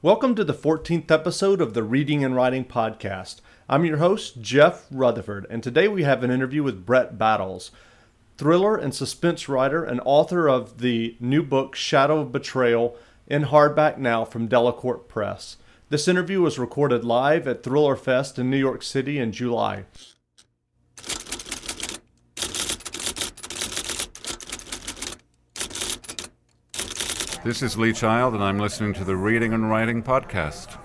Welcome to the 14th episode of the Reading and Writing Podcast. I'm your host, Jeff Rutherford, and today we have an interview with Brett Battles, thriller and suspense writer and author of the new book Shadow of Betrayal in hardback now from Delacorte Press. This interview was recorded live at Thriller Fest in New York City in July. This is Lee Child, and I'm listening to the Reading and Writing Podcast.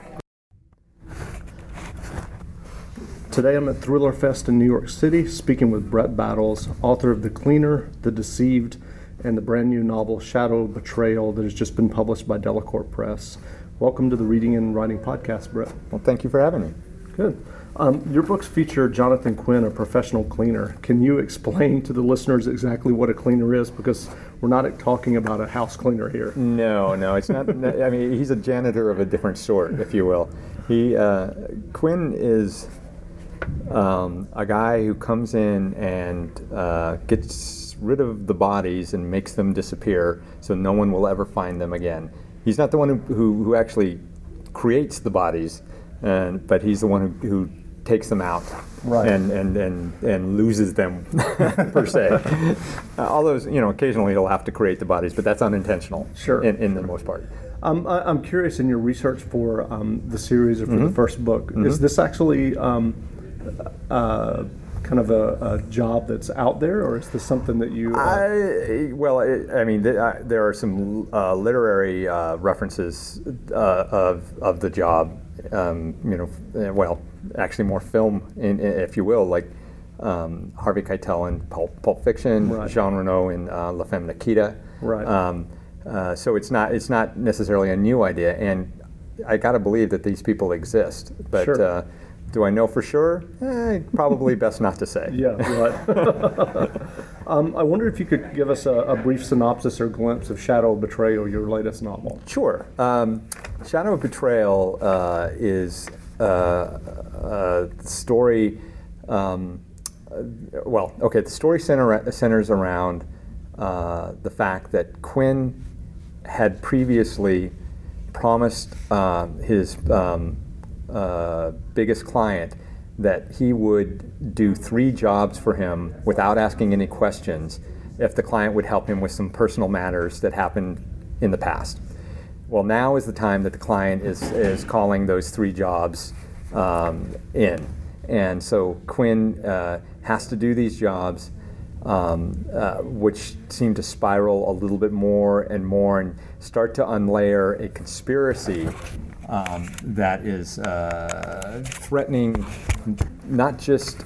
Today I'm at Thriller Fest in New York City speaking with Brett Battles, author of The Cleaner, The Deceived, and the brand new novel Shadow Betrayal that has just been published by Delacorte Press. Welcome to the Reading and Writing Podcast, Brett. Well, thank you for having me. Good. Um, your books feature Jonathan Quinn, a professional cleaner. Can you explain to the listeners exactly what a cleaner is? Because we're not talking about a house cleaner here. No, no, it's not. I mean, he's a janitor of a different sort, if you will. He uh, Quinn is um, a guy who comes in and uh, gets rid of the bodies and makes them disappear, so no one will ever find them again. He's not the one who, who, who actually creates the bodies, and, but he's the one who, who takes them out Right. and, and, and, and loses them per se. Uh, although you know occasionally he'll have to create the bodies, but that's unintentional. Sure. In, in the most part. Um, I, I'm curious in your research for um, the series or for Mm-hmm. the first book, is this actually um, uh, kind of a, a job that's out there, or is this something that you? Uh, I, well, it, I mean, th- I, there are some uh, literary uh, references uh, of, of the job. Um, you know, well, actually, more film, in, in- if you will, like um, Harvey Keitel in Pulp, Pulp Fiction, Right. Jean Reno in uh, La Femme Nikita. Right. Um, uh, so it's not it's not necessarily a new idea, and I got to believe that these people exist. But Sure. uh, do I know for sure? Eh, probably best not to say. yeah, right. um, I wonder if you could give us a, a brief synopsis or glimpse of Shadow of Betrayal, your latest novel. Sure. Um, Shadow of Betrayal uh, is uh, a story. Um, uh, well, okay. The story center, centers around uh, the fact that Quinn had previously promised uh, his um, uh, biggest client that he would do three jobs for him without asking any questions if the client would help him with some personal matters that happened in the past. Well, now is the time that the client is, is calling those three jobs um, in. And so Quinn uh, has to do these jobs, um, uh, which seem to spiral a little bit more and more and start to unlayer a conspiracy um, that is uh, threatening not just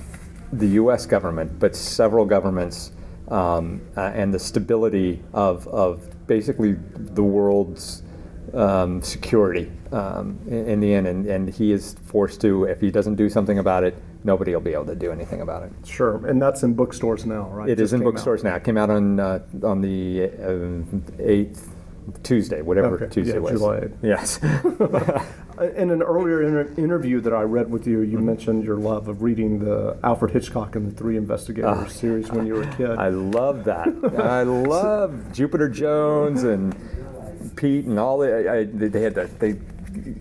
the U.S. government, but several governments um, uh, and the stability of, of basically the world's um, security um, in, in the end. And, and he is forced to, if he doesn't do something about it, nobody will be able to do anything about it. Sure, and that's in bookstores now, right? It is in came out. bookstores now. It came out on uh, on the uh, eighth Tuesday, whatever Okay, Tuesday yeah, was. July 8th. Yes. Uh, in an earlier inter- interview that I read with you, you mm-hmm. mentioned your love of reading the Alfred Hitchcock and the Three Investigators ah, series when you were a kid. I love that. I love Jupiter Jones and Pete and all the. I, they had the they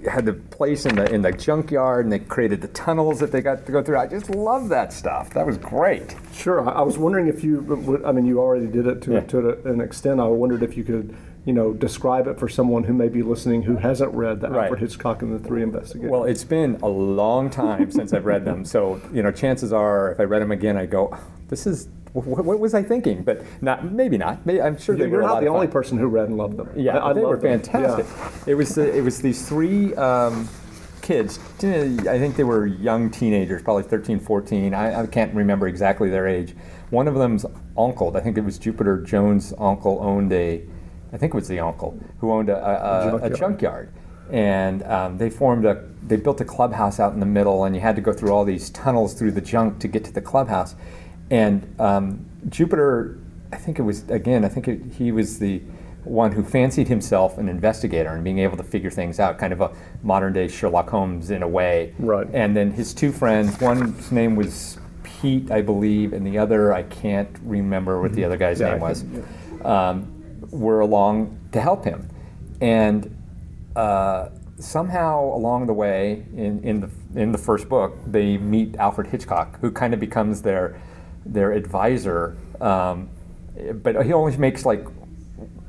had the place in the in the junkyard and they created the tunnels that they got to go through. I just love that stuff. That was great. Sure. I was wondering if you, would- I mean, you already did it to, Yeah. to an extent. I wondered if you could, you know, describe it for someone who may be listening who hasn't read the Right. Alfred Hitchcock and the Three Investigators. Well, it's been a long time since I've read them, so you know, chances are, if I read them again, I go, "This is what, what was I thinking?" But not, maybe not. Maybe, I'm sure they you're were a not the only person who read and loved them. Yeah, I, I they were them. fantastic. Yeah. It was uh, it was these three um, kids. I think they were young teenagers, probably 13, 14. I, I can't remember exactly their age. One of them's uncle. I think it was Jupiter Jones' uncle owned a. I think it was the uncle who owned a, a, a, a Junkyard. and um, they formed a. They built a clubhouse out in the middle, and you had to go through all these tunnels through the junk to get to the clubhouse. And um, Jupiter, I think it was again. I think it, he was the one who fancied himself an investigator and being able to figure things out, kind of a modern day Sherlock Holmes in a way. Right. And then his two friends, one's name was Pete, I believe, and the other I can't remember what the other guy's Yeah, name was. Um, were along to help him, and uh, somehow along the way in, in the in the first book they meet Alfred Hitchcock, who kind of becomes their their advisor. Um, but he only makes like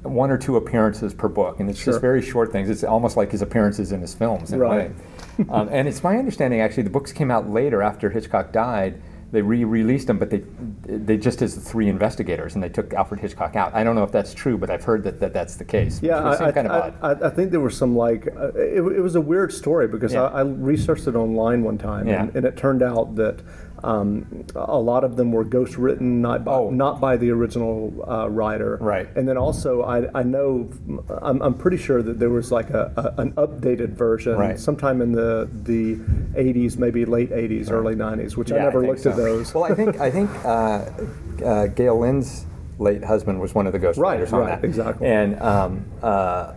one or two appearances per book, and it's Sure. just very short things. It's almost like his appearances in his films in Right. a way. um, and it's my understanding actually the books came out later after Hitchcock died. They re-released them, but they they just as the three investigators, and they took Alfred Hitchcock out. I don't know if that's true, but I've heard that, that that's the case. Yeah, which I, kind I, of. I, I think there was some like uh, it, it was a weird story because Yeah. I, I researched it online one time, Yeah. and, and it turned out that um, a lot of them were ghost written, not by, Oh. not by the original uh, writer. Right. And then also, I, I know I'm, I'm pretty sure that there was like a, a an updated version Right. sometime in the the 80s, maybe late 80s, early 90s, which I never think looked at those. Well, I think I think uh, uh, Gayle Lynds's late husband was one of the ghostwriters Right, on right, that. exactly. And um, uh,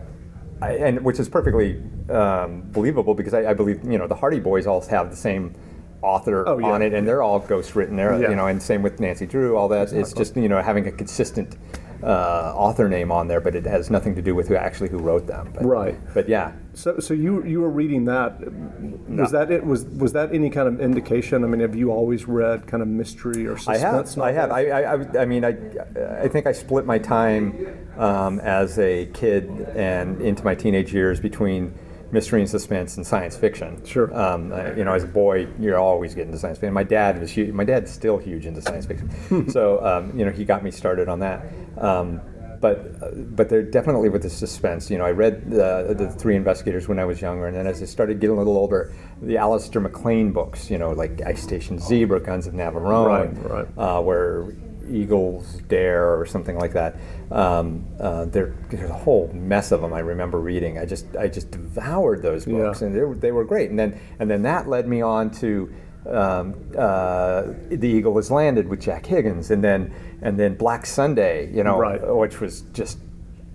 I, and which is perfectly um, believable because I, I believe you know the Hardy Boys all have the same author Oh, yeah. on it, and they're all ghost written. There, Yeah. you know, and same with Nancy Drew. All that it's just you know having a consistent. Uh, author name on there, but it has nothing to do with who actually who wrote them. But, Right. But yeah, So, so you you were reading that. Was No. that it? Was was that any kind of indication? I mean, have you always read kind of mystery or I suspense? have. I have. I, I, I, I mean, I, I think I split my time um, as a kid and into my teenage years between mystery and suspense and science fiction. Sure. Um, you know, as a boy, you're always getting into science fiction. My dad was huge. My dad's still huge into science fiction. so, um, you know, he got me started on that. Um, but, uh, but there definitely with the suspense. You know, I read the, the Three Investigators when I was younger, and then as I started getting a little older, the Alistair MacLean books. You know, like Ice Station Zebra, Guns of Navarone, Right, right. uh, where eagles dare or something like that. Um, uh, there, there's a whole mess of them. I remember reading. I just I just devoured those books, Yeah. and they were, they were great. And then and then that led me on to. Um, uh, the Eagle has landed with Jack Higgins, and then and then Black Sunday, you know, Right. which was just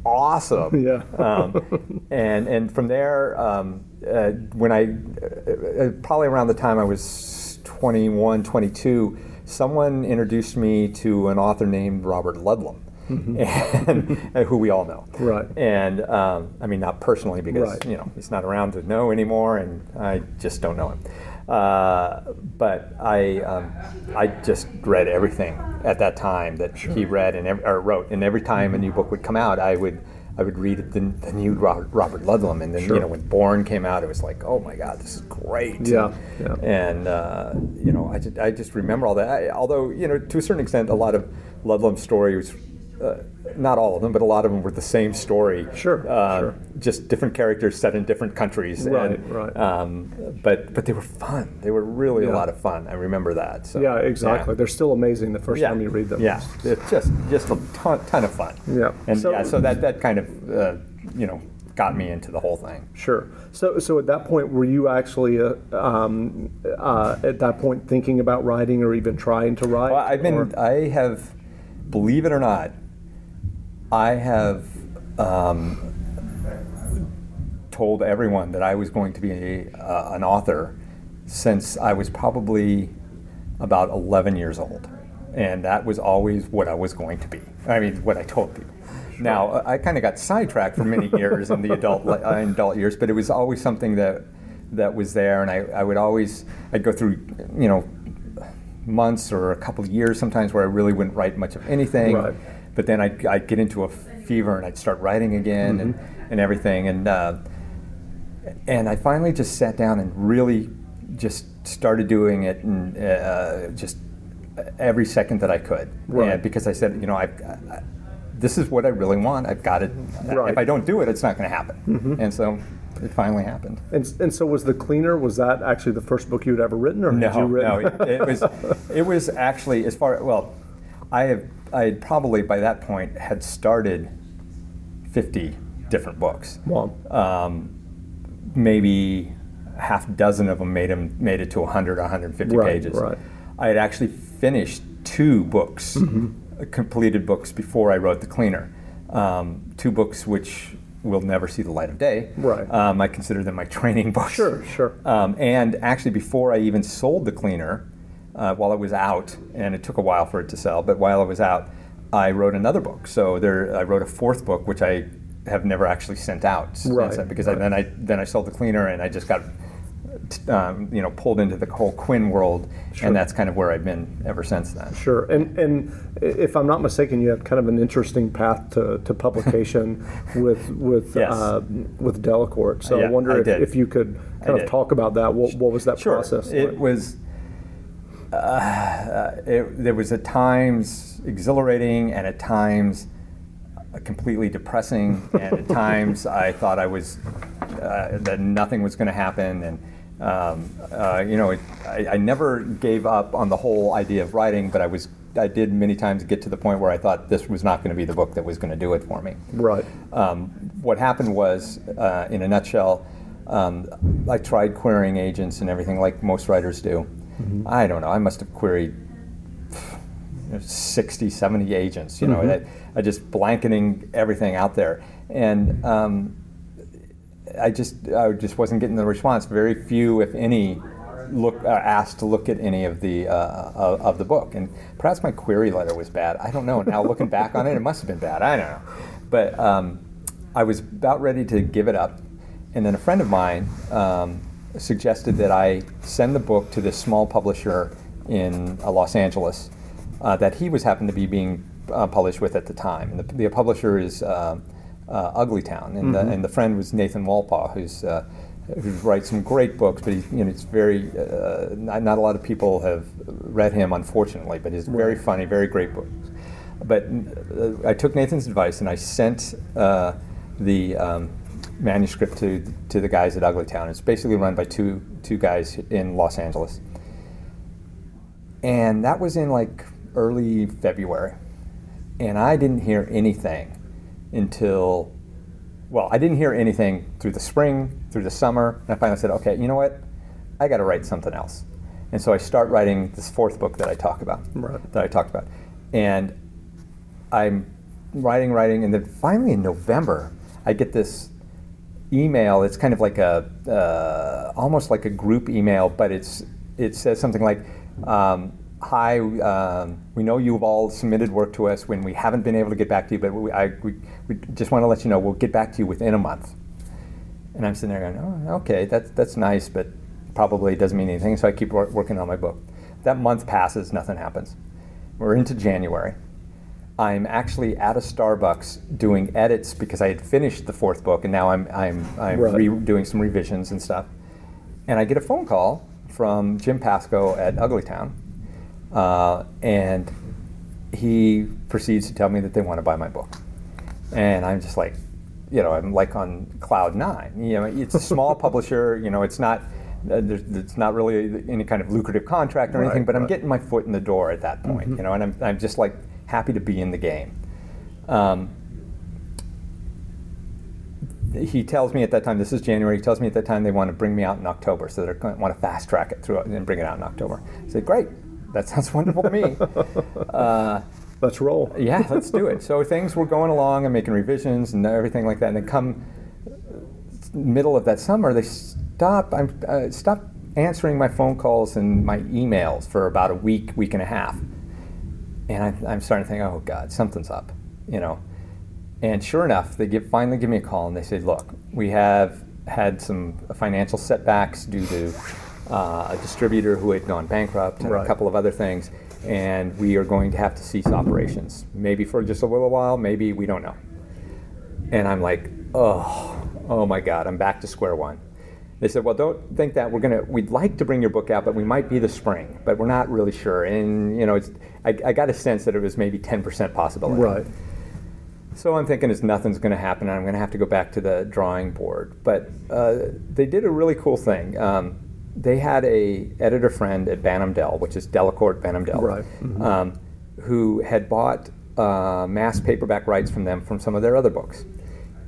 awesome. Yeah. um, and and from there, um, uh, when I uh, probably around the time I was 21, 22, someone introduced me to an author named Robert Ludlum. and, and who we all know, Mm-hmm. Right. And um, I mean, not personally because Right. you know he's not around to know anymore, and I just don't know him. Uh, but I, um, I just read everything at that time that he read and ev- or wrote, and every time a new book would come out, I would, I would read the, the new Robert, Robert Ludlum, and then Sure. you know when Bourne came out, it was like, oh my God, this is great. Yeah, yeah. And uh, you know, I just, I just remember all that. I, although you know, to a certain extent, a lot of Ludlum's story was. Uh, not all of them, but a lot of them were the same story. Sure, Uh, sure. Just different characters set in different countries. Right, and, right. Um, but but they were fun. They were really Yeah. a lot of fun. I remember that. So, yeah, exactly. yeah. They're still amazing the first Yeah. time you read them. Yeah, it's just just a ton, ton of fun. Yeah. and So- yeah, so that that kind of uh, you know got me into the whole thing. Sure. So, so at that point, were you actually uh, um, uh, at that point thinking about writing or even trying to write? Well, I've been. or- I have, believe it or not, I have um, told everyone that I was going to be a, uh, an author since I was probably about 11 years old. And that was always what I was going to be. I mean, what I told people. Now, I kind of got sidetracked for many years in the adult, uh, in adult years, but it was always something that, that was there. And I, I would always, I'd go through, you know, months or a couple of years sometimes where I really wouldn't write much of anything. Right. But then I'd, I'd get into a fever and I'd start writing again and, and everything. And, uh, and I finally just sat down and really just started doing it and uh, just every second that I could. Right. And because I said, you know, I, I, this is what I really want. I've got it. Right. If I don't do it, it's not going to happen. And so it finally happened. And, and so was the cleaner? Was that actually the first book you had ever written, or No, had you written? no, it, it was it was actually as far well, I have I had probably by that point had started fifty different books. Wow. Um, maybe half dozen of them made them made it to 100 150 Right, pages. right. I had actually finished two books, Mm-hmm. uh, completed books before I wrote The Cleaner. Um, two books which will never see the light of day. Right. Um, I consider them my training books. Sure, sure. Um, and actually, before I even sold the cleaner, uh, while it was out, and it took a while for it to sell, but while it was out, I wrote another book. So there, I wrote a fourth book, which I have never actually sent out Right, then, because I, then I then I sold the cleaner, and I just got. Um, you know, pulled into the whole Quinn world, Sure. and that's kind of where I've been ever since then. Sure, and and if I'm not mistaken, you have kind of an interesting path to, to publication with with Yes. uh, with Delacorte. So I wonder I if, if you could I kind of did. talk about that. What, what was that Sure. process? It like? was. Uh, it, there was at times exhilarating, and at times uh, completely depressing, and at times I thought I was uh, that nothing was going to happen, and um, uh, you know, it, I, I never gave up on the whole idea of writing, but I was. I did many times get to the point where I thought this was not going to be the book that was going to do it for me. right. Um, what happened was, uh, in a nutshell, um, I tried querying agents and everything like most writers do. I don't know, I must have queried you know, 60, 70 agents, you know, I, I just blanketing everything out there. And um, I just, I just wasn't getting the response. Very few, if any, look uh, asked to look at any of the uh, of, of the book, and perhaps my query letter was bad. I don't know. Now looking back on it, it must have been bad. I don't know, but um, I was about ready to give it up, and then a friend of mine um, suggested that I send the book to this small publisher in uh, Los Angeles uh, that he was happened to be being uh, published with at the time, and the, the publisher is. Uh, uh, Uglytown, and, the, and the friend was Nathan Walpow, who's uh, who writes some great books, but he's you know it's very uh, not, not a lot of people have read him, unfortunately, but he's very funny, very great books. But uh, I took Nathan's advice and I sent uh, the um, manuscript to to the guys at Uglytown. It's basically run by two two guys in Los Angeles, and that was in like early February, and I didn't hear anything until well, I didn't hear anything through the spring, through the summer, and I finally said, okay, you know what? I got to write something else. And so I start writing this fourth book that I talk about, Right. that I talked about, and I'm writing, writing, and then finally in November, I get this email. It's kind of like a uh, almost like a group email, but it's it says something like, um, "Hi, um, we know you've all submitted work to us when we haven't been able to get back to you, but we, I, we, we just want to let you know we'll get back to you within a month." And I'm sitting there going, "Oh, okay, that's that's nice, but probably doesn't mean anything." So I keep wor- working on my book. That month passes, nothing happens. We're into January. I'm actually at a Starbucks doing edits because I had finished the fourth book and now I'm I'm I'm Right. re- doing some revisions and stuff. And I get a phone call from Jim Pascoe at Uglytown, uh, and he proceeds to tell me that they want to buy my book. And I'm just like, you know, I'm like on cloud nine. You know, it's a small publisher. You know, it's not. Uh, there's, it's not really any kind of lucrative contract or anything, Right, but I'm getting my foot in the door at that point, you know, and I'm, I'm just like happy to be in the game. Um, he tells me at that time, this is January, he tells me at that time they want to bring me out in October, so they want to fast track it through and bring it out in October. I said, great, that sounds wonderful to me. Uh, Let's roll. yeah, let's do it. So things were going along and making revisions and everything like that. And then come middle of that summer, they stop, I'm uh, stopped answering my phone calls and my emails for about a week, week and a half. And I, I'm starting to think, oh God, something's up, you know. And sure enough, they give, finally give me a call and they said, look, we have had some financial setbacks due to uh, a distributor who had gone bankrupt and Right. a couple of other things, and we are going to have to cease operations. Maybe for just a little while, maybe we don't know. And I'm like, oh, oh my God, I'm back to square one. They said, well, don't think that we're gonna. We'd like to bring your book out, but we might be the spring, but we're not really sure. And you know, it's, I, I got a sense that it was maybe 10% possibility. Right. So I'm thinking, is nothing's going to happen, and I'm going to have to go back to the drawing board. But uh, they did a really cool thing. Um, they had a editor friend at Bantam Dell, which is Delacorte Bantam Dell, Right. Mhm. um, who had bought uh, mass paperback rights from them from some of their other books,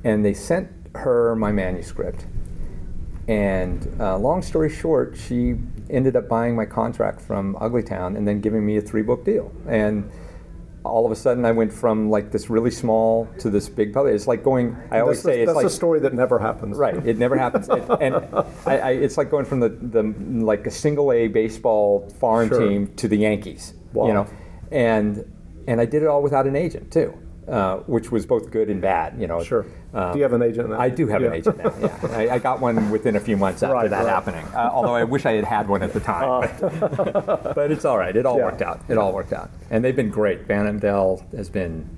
and they sent her my manuscript. And uh, long story short, she ended up buying my contract from Uglytown and then giving me a three book deal. And all of a sudden, I went from like this really small to this big public. It's like going. I always That's, say it's that's like a story that never happens. Right, it never happens, It- and I, I, it's like going from the, the like a single A baseball farm Sure. team to the Yankees. Wow. You know, and and I did it all without an agent too, uh, which was both good and bad. You know. Sure. Um, Do you have an agent now? I do have an agent now. Yeah, I, I got one within a few months after Right, that right. happening. Uh, although I wish I had had one at the time, but, but it's all right. It all Yeah. worked out. It all worked out, and they've been great. Van Dell has been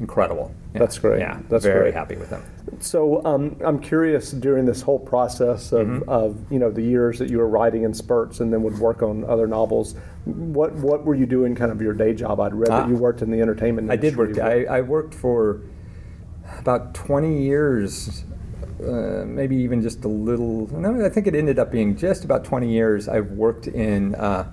incredible. Yeah. That's great. Yeah, That's very great. happy with them. So um, I'm curious during this whole process of, Mm-hmm. of you know the years that you were writing in spurts and then would work on other novels. What what were you doing kind of your day job? I'd read that Ah. you worked in the entertainment. Industry? I did work. I, I worked for about 20 years, uh, maybe even just a little. No, I think it ended up being just about 20 years. I've worked in. Uh,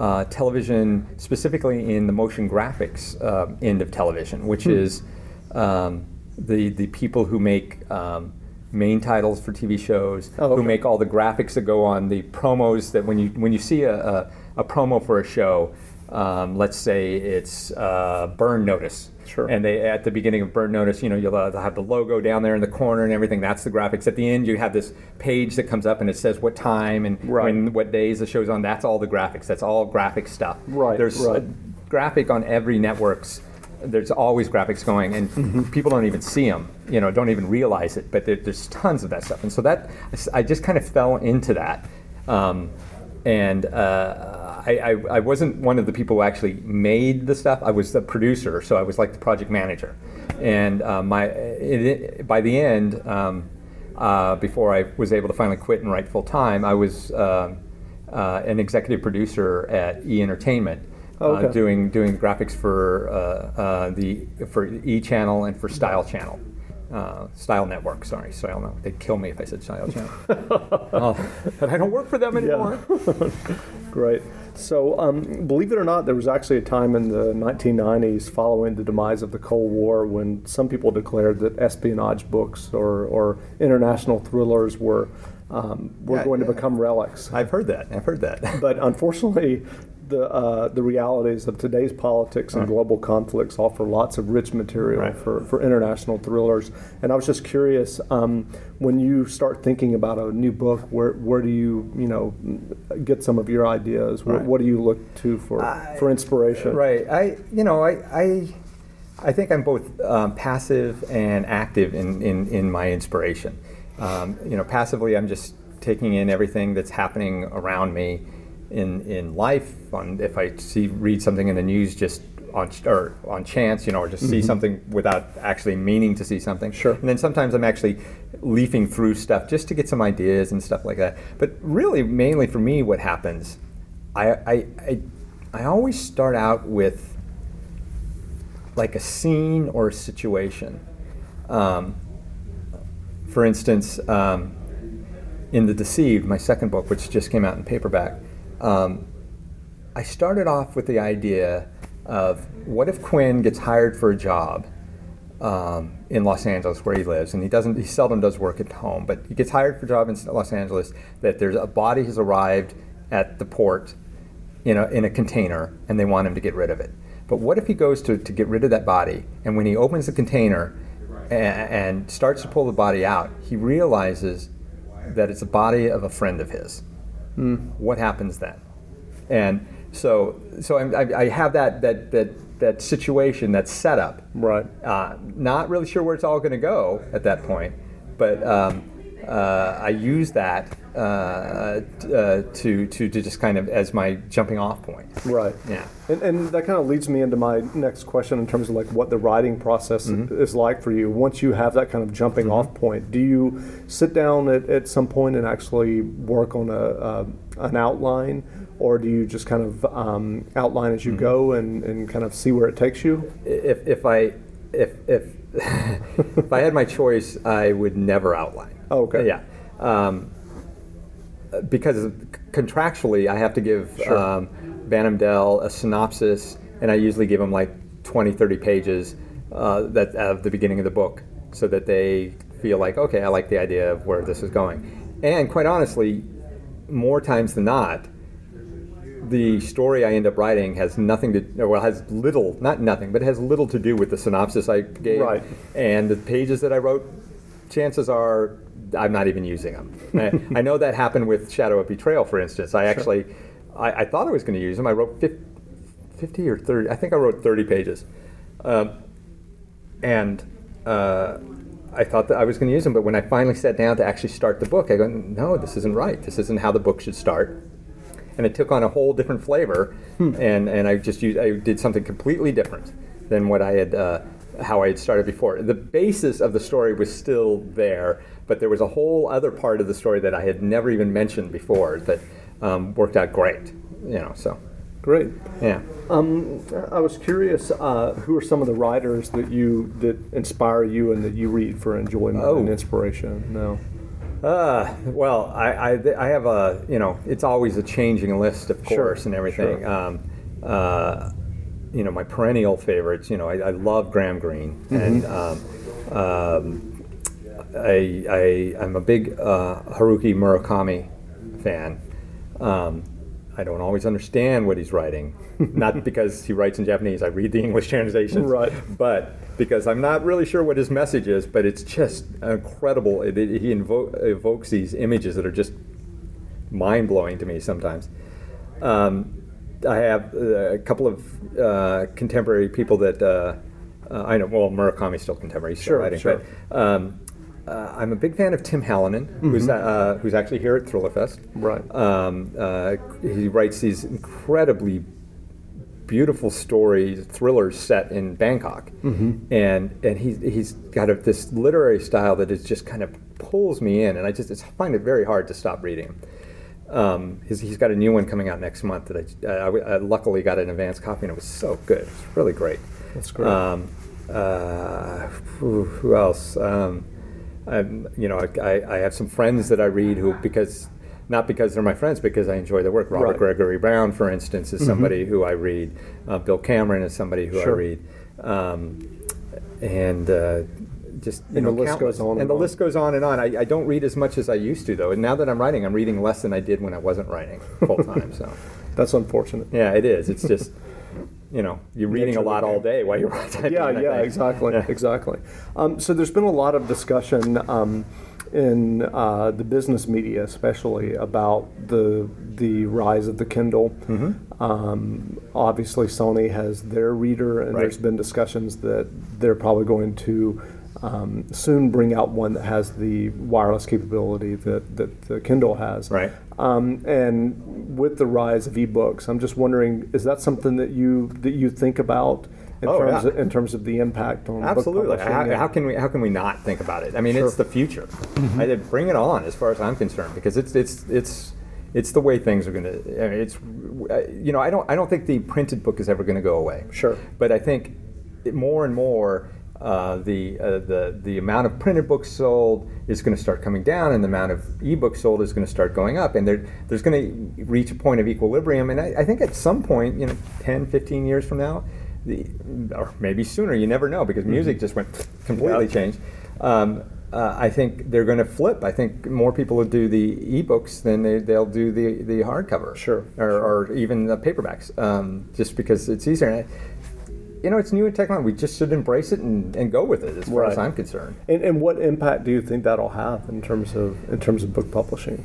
Uh, television, specifically in the motion graphics uh, end of television, which Hmm. is um, the the people who make um, main titles for TV shows, Oh, who make all the graphics that go on the promos. That when you when you see a, a, a promo for a show, um, let's say it's uh, Burn Notice. Sure. And they at the beginning of Burn Notice, you know, you'll uh, have the logo down there in the corner and everything. That's the graphics. At the end, you have this page that comes up and it says what time and Right. when what days the show's on. That's all the graphics. That's all graphic stuff. Right, There's right. a graphic on every network's. There's always graphics going, and Mm-hmm. people don't even see them. You know, don't even realize it. But there, there's tons of that stuff, and so that I just kind of fell into that. Um, and uh, I, I, I wasn't one of the people who actually made the stuff. I was the producer, so I was like the project manager. And uh, my it, it- by the end, um, uh, before I was able to finally quit and write full time, I was uh, uh, an executive producer at E Entertainment, Oh, Okay. uh, doing doing graphics for uh, uh, the for E Channel and for Style Channel. Uh, Style Network, sorry, Style Network. They'd kill me if I said Style Channel. Oh, but I don't work for them anymore. Great. So, um, believe it or not, there was actually a time in the 1990s following the demise of the Cold War when some people declared that espionage books or, or international thrillers were, um, were Yeah, going to become relics. I've heard that. I've heard that. But unfortunately, the, uh, the realities of today's politics and global conflicts offer lots of rich material Right. for, for international thrillers. And I was just curious, um, when you start thinking about a new book, where, where do you, you know, get some of your ideas? What, Right. what do you look to for, for inspiration? Right. I, you know, I, I, I think I'm both um, passive and active in, in, in my inspiration. Um, you know, passively, I'm just taking in everything that's happening around me in, in life. On if I see read something in the news, just on or on chance, you know, or just see something without actually meaning to see something. Sure. And then sometimes I'm actually leafing through stuff just to get some ideas and stuff like that. But really, mainly for me, what happens, I, I, I, I always start out with like a scene or a situation. Um, for instance, um, in The Deceived, my second book, which just came out in paperback, um, I started off with the idea of what if Quinn gets hired for a job um, in Los Angeles where he lives, and he doesn't, he seldom does work at home, but he gets hired for a job in Los Angeles. That there's a body has arrived at the port in a, in a container, and they want him to get rid of it. But what if he goes to, to get rid of that body, and when he opens the container and, and starts to pull the body out, he realizes that it's a body of a friend of his. What happens then? And so, so I, I, have that, that, that, that situation, that setup. Right. Uh, not really sure where it's all going to go at that point, but um, I use that uh, uh, to, to, to just kind of as my jumping off point. Right. Yeah. And, and that kind of leads me into my next question in terms of like what the writing process Mm-hmm. is like for you. Once you have that kind of jumping off point, do you sit down at, at some point and actually work on a, a an outline, or do you just kind of um, outline as you Mm-hmm. go and, and kind of see where it takes you? if, if I if if if I had my choice, I would never outline. Oh, okay. Yeah. Um, because contractually, I have to give Sure. um, Bantam Dell a synopsis, and I usually give them like 20, 30 pages uh, that at the beginning of the book, so that they feel like, okay, I like the idea of where this is going. And quite honestly, more times than not, the story I end up writing has nothing to, well, has little, not nothing, but has little to do with the synopsis I gave. Right. And the pages that I wrote, chances are I'm not even using them. I, I know that happened with Shadow of Betrayal, for instance. I actually, I, I thought I was going to use them. I wrote 50, 50 or 30, I think I wrote 30 pages. Um, and uh, I thought that I was going to use them, but when I finally sat down to actually start the book, I go, no, this isn't right. This isn't how the book should start and it took on a whole different flavor, and, and I just used, I did something completely different than what I had, uh, how I had started before. The basis of the story was still there, but there was a whole other part of the story that I had never even mentioned before that um, worked out great. You know, so Great. yeah. Um, I was curious, uh, who are some of the writers that you that inspire you and that you read for enjoyment Oh. and inspiration? No. Uh, well, I, I, I have a, you know, it's always a changing list, of Sure, course, and everything. sure. Um, uh, you know, my perennial favorites, you know, I, I love Graham Greene. And um, um, I, I, I'm a big uh, Haruki Murakami fan. Um, I don't always understand what he's writing, not because he writes in Japanese. I read the English translations, Right. But because I'm not really sure what his message is, but it's just incredible. It, it- he invo- evokes these images that are just mind blowing to me sometimes. Um, I have uh, a couple of uh, contemporary people that uh, uh, I know. Well, Murakami's still contemporary, he's still Sure, writing, sure. but um, uh, I'm a big fan of Tim Hallinan, who's uh, who's actually here at Thrillerfest. Right. Um, uh, he writes these incredibly beautiful stories, thrillers set in Bangkok, and and he's he's got a, this literary style that is just kind of pulls me in, and I just it's, find it very hard to stop reading him. Um, he's, he's got a new one coming out next month that I, I, I luckily got an advance copy, and it was so good. It's really great. That's great. Um, uh, who, who else? Um, I'm, you know, I, I have some friends that I read who, because not because they're my friends, because I enjoy their work. Robert Right. Gregory Brown, for instance, is somebody who I read. Uh, Bill Cameron is somebody who Sure. I read. Um, and uh, just you And know, the list goes on And, on. and the on. list goes on and on. I, I don't read as much as I used to, though. And now that I'm writing, I'm reading less than I did when I wasn't writing full time. so That's unfortunate. yeah, it is. It's just you know you're reading a lot all day while you're writing. Yeah, yeah, exactly, Yeah. exactly. Um, so there's been a lot of discussion um, in uh, the business media, especially about the the rise of the Kindle. Mm-hmm. Um, obviously, Sony has their reader, and Right. there's been discussions that they're probably going to. Um, soon bring out one that has the wireless capability that, that the Kindle has. Right. Um, and with the rise of ebooks, I'm just wondering, is that something that you that you think about in Oh, terms yeah. of, in terms of the impact on Absolutely. book? How, how can we how can we not think about it? I mean, it's the future. Mm-hmm. I bring it on, as far as I'm concerned, because it's it's it's it's the way things are going to. I mean, it's you know I don't I don't think the printed book is ever going to go away. Sure. But I think it, more and more. Uh, the uh, the the amount of printed books sold is going to start coming down, and the amount of ebooks sold is going to start going up, and there, there's going to reach a point of equilibrium. And I, I think at some point, you know, 10, 15 years from now, the, or maybe sooner, you never know, because music just went completely Yeah. changed. Um, uh, I think they're going to flip. I think more people will do the ebooks than they, they'll do the, the hardcover. Sure, Or, or even the paperbacks, um, just because it's easier. I- you know, it's new in technology. We just should embrace it and, and go with it, as far as I'm concerned. And, and what impact do you think that'll have in terms of in terms of book publishing?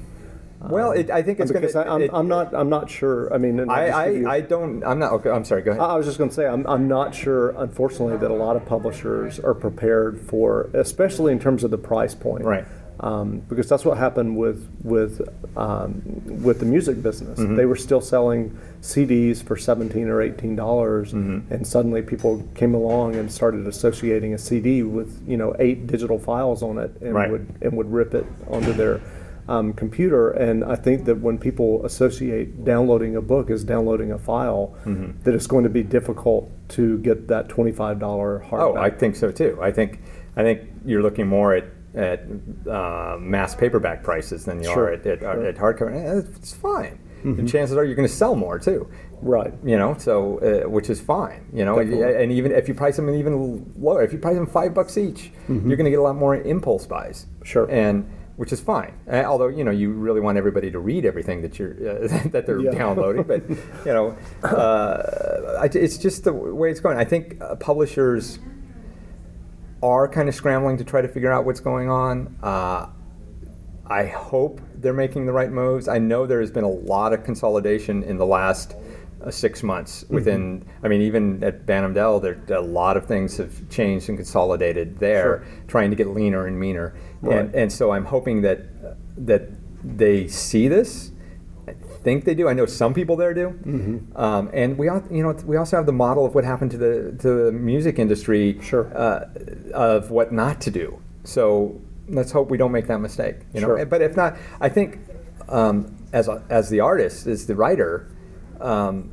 Well, it, I think it's going because to. I, I'm, I'm not I'm not sure. I mean, I'll I, you- I, I don't. I'm not. Okay, I'm sorry. Go ahead. I I was just going to say, I'm, I'm not sure, unfortunately, that a lot of publishers are prepared for, especially in terms of the price point. Right. Um, because that's what happened with with um, with the music business. Mm-hmm. They were still selling CDs for seventeen or eighteen dollars, Mm-hmm. and suddenly people came along and started associating a CD with you know eight digital files on it, and Right. would and would rip it onto their um, computer. And I think that when people associate downloading a book as downloading a file, Mm-hmm. that it's going to be difficult to get that twenty-five dollar hardback. Oh, I think so too. I think I think you're looking more at at uh, mass paperback prices than you Sure, are at, at, sure. Mm-hmm. at hardcover. It's fine. And chances are you're going to sell more too. right. You know, so uh, which is fine. You know, Definitely. and even if you price them even lower, if you price them five bucks each, you're going to get a lot more impulse buys. Mm-hmm. Sure. And which is fine. Uh, although you know you really want everybody to read everything that you're uh, that they're Yeah. downloading, but you know, uh, I, it's just the way it's going. I think uh, publishers are kind of scrambling to try to figure out what's going on. Uh, I hope they're making the right moves. I know there has been a lot of consolidation in the last uh, six months. Mm-hmm. Within, I mean, even at Bantam Dell, there a lot of things have changed and consolidated there, Sure. trying to get leaner and meaner. Right. And, and so I'm hoping that that they see this. I think they do. I know some people there do. Mm-hmm. Um, and we, you know, we also have the model of what happened to the to the music industry. Sure. Uh, of what not to do. So let's hope we don't make that mistake. You know. Sure. But if not, I think um, as a, as the artist, as the writer, um,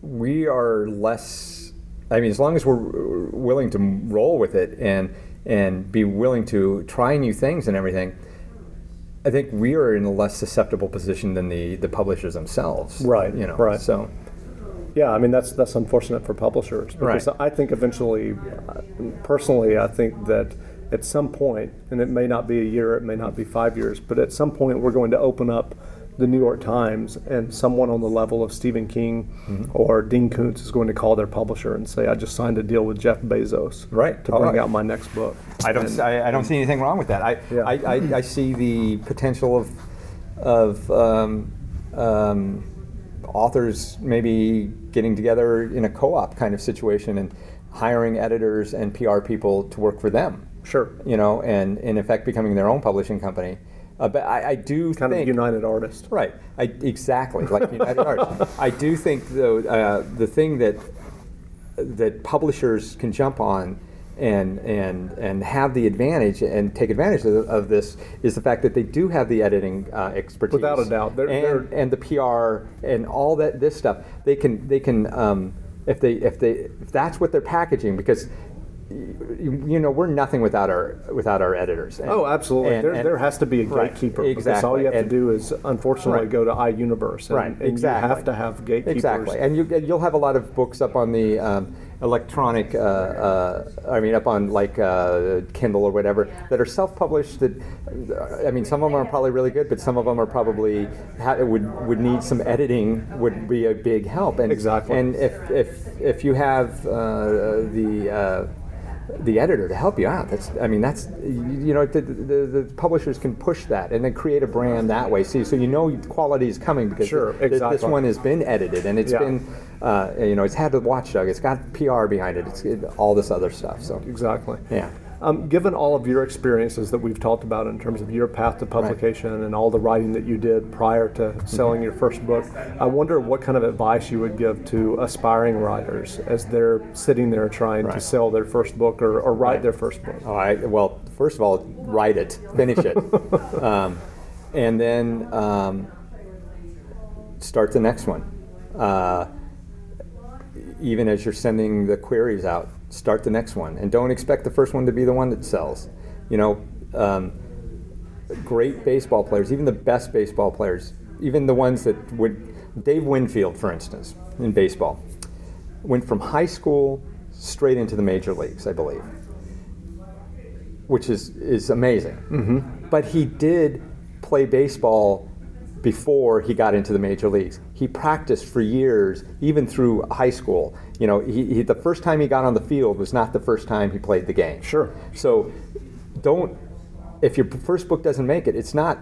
we are less. I mean, as long as we're willing to roll with it and and be willing to try new things and everything, I think we are in a less susceptible position than the the publishers themselves. Right, You know. right. So. Yeah, I mean that's that's unfortunate for publishers because Right. I think eventually, uh, personally, I think that at some point, and it may not be a year, it may not be five years, but at some point we're going to open up the New York Times, and someone on the level of Stephen King Mm-hmm. or Dean Koontz is going to call their publisher and say, "I just signed a deal with Jeff Bezos, Right. to bring right. out my next book." I don't. I, I don't see anything wrong with that. I, Yeah. I, I, I see the potential of of um, um, authors maybe getting together in a co-op kind of situation and hiring editors and PR people to work for them. Sure. You know, and in effect becoming their own publishing company. Uh, but I, I do Kind think of United Artist. Right. I, exactly. Like United Arts. I do think though uh, the thing that that publishers can jump on and and and have the advantage and take advantage of, of this is the fact that they do have the editing uh, expertise. Without a doubt. They're- and, they're- and the PR and all that this stuff. They can they can um, if they if they if that's what they're packaging because you, you know, we're nothing without our without our editors. And- Oh, absolutely. and- there, and- there has to be a Right, gatekeeper because all you have to do is, unfortunately, Right. go to iUniverse. And, right, exactly. You have to have gatekeepers. Exactly, and you, you'll have a lot of books up on the um, electronic, uh, uh, I mean, up on like uh, Kindle or whatever, that are self-published. That I mean, some of them are probably really good, but some of them are probably ha- would would need some editing. Would be a big help. And Exactly. And if if if you have uh, the uh, the editor to help you out. That's, I mean, that's, you, you know, the, the, the publishers can push that and then create a brand that way. See, so you know quality is coming because Sure, th- th- this one has been edited and it's Yeah. been, uh, you know, it's had the watchdog. It's got PR behind it. It's it, all this other stuff. So Exactly. yeah. Um, given all of your experiences that we've talked about in terms of your path to publication and all the writing that you did prior to selling your first book, I wonder what kind of advice you would give to aspiring writers as they're sitting there trying to sell their first book or, or write Right. their first book. All right. Well, first of all, write it, finish it, um, and then um, start the next one. Uh, even as you're sending the queries out, start the next one, and don't expect the first one to be the one that sells. You know, um, great baseball players, even the best baseball players, even the ones that would, Dave Winfield, for instance, in baseball, went from high school straight into the major leagues, I believe which is is amazing. Mm-hmm. But he did play baseball before he got into the major leagues. He practiced for years, even through high school. You know, he, he, the first time he got on the field was not the first time he played the game. Sure. So, don't. If your first book doesn't make it, it's not.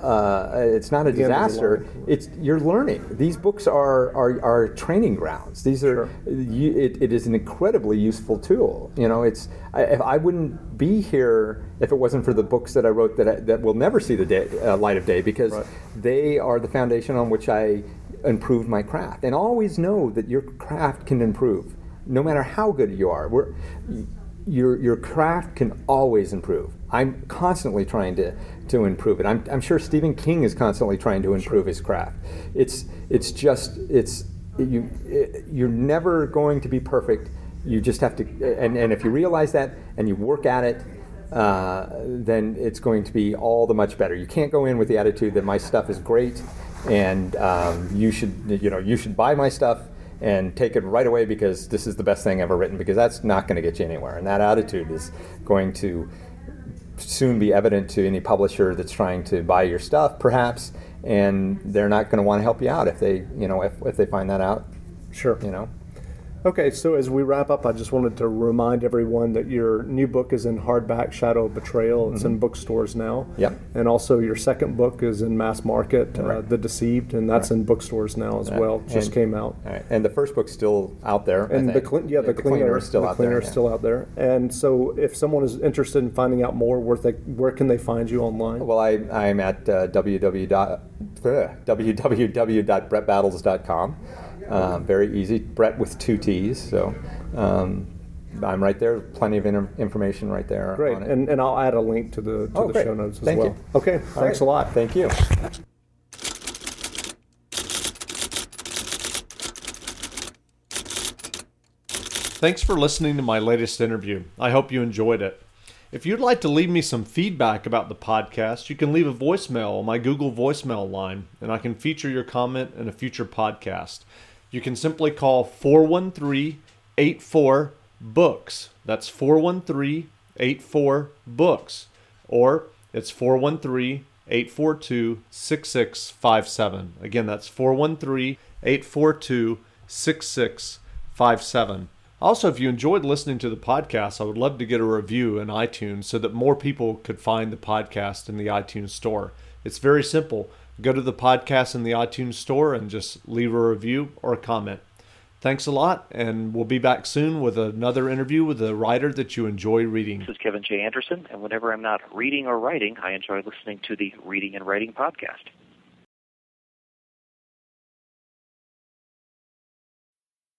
Uh, it's not a The end of the disaster. It's you're learning. These books are are, are training grounds. These are you, it, it is an incredibly useful tool. You know, it's I, I wouldn't be here if it wasn't for the books that I wrote that I, that will never see the day, uh, light of day because Right. they are the foundation on which I improved my craft. And always know that your craft can improve, no matter how good you are. We're, your your craft can always improve. I'm constantly trying to to improve it. I'm, I'm sure Stephen King is constantly trying to improve his craft. It's it's just it's you it, you're never going to be perfect. You just have to and, and if you realize that and you work at it, uh, then it's going to be all the much better. You can't go in with the attitude that my stuff is great and um, you should you know you should buy my stuff and take it right away because this is the best thing ever written because that's not going to get you anywhere and that attitude is going to soon be evident to any publisher that's trying to buy your stuff perhaps and they're not going to want to help you out if they you know if, if they find that out Sure. you know Okay, so as we wrap up, I just wanted to remind everyone that your new book is in hardback, Shadow of Betrayal. It's in bookstores now. Mm-hmm. Yep. And also, your second book is in mass market, uh, The Deceived, and that's in bookstores now as well. Just came out. right. and the first book's still out there I And the clean, yeah, the, cleaner, is still the out cleaner there is yeah. still out there. And so, if someone is interested in finding out more, where they where can they find you online? Well, I, I'm at uh, www. dot- ugh, www.brettbattles.com. Um, very easy. Brett with two T's. So um, I'm right there. Plenty of inter- information right there. Great, on it. and, and I'll add a link to the to Oh, the great. show notes as Thank well. you. Okay, All thanks right. a lot. Thank you. Thanks for listening to my latest interview. I hope you enjoyed it. If you'd like to leave me some feedback about the podcast, you can leave a voicemail on my Google voicemail line, and I can feature your comment in a future podcast. You can simply call 413 84 Books. That's 413 84 Books. Or it's 413 842 6657. Again, that's 413 842 6657. Also, if you enjoyed listening to the podcast, I would love to get a review in iTunes so that more people could find the podcast in the iTunes store. It's very simple. Go to the podcast in the iTunes store and just leave a review or a comment. Thanks a lot, and we'll be back soon with another interview with a writer that you enjoy reading. This is Kevin J. Anderson, and whenever I'm not reading or writing, I enjoy listening to the Reading and Writing podcast.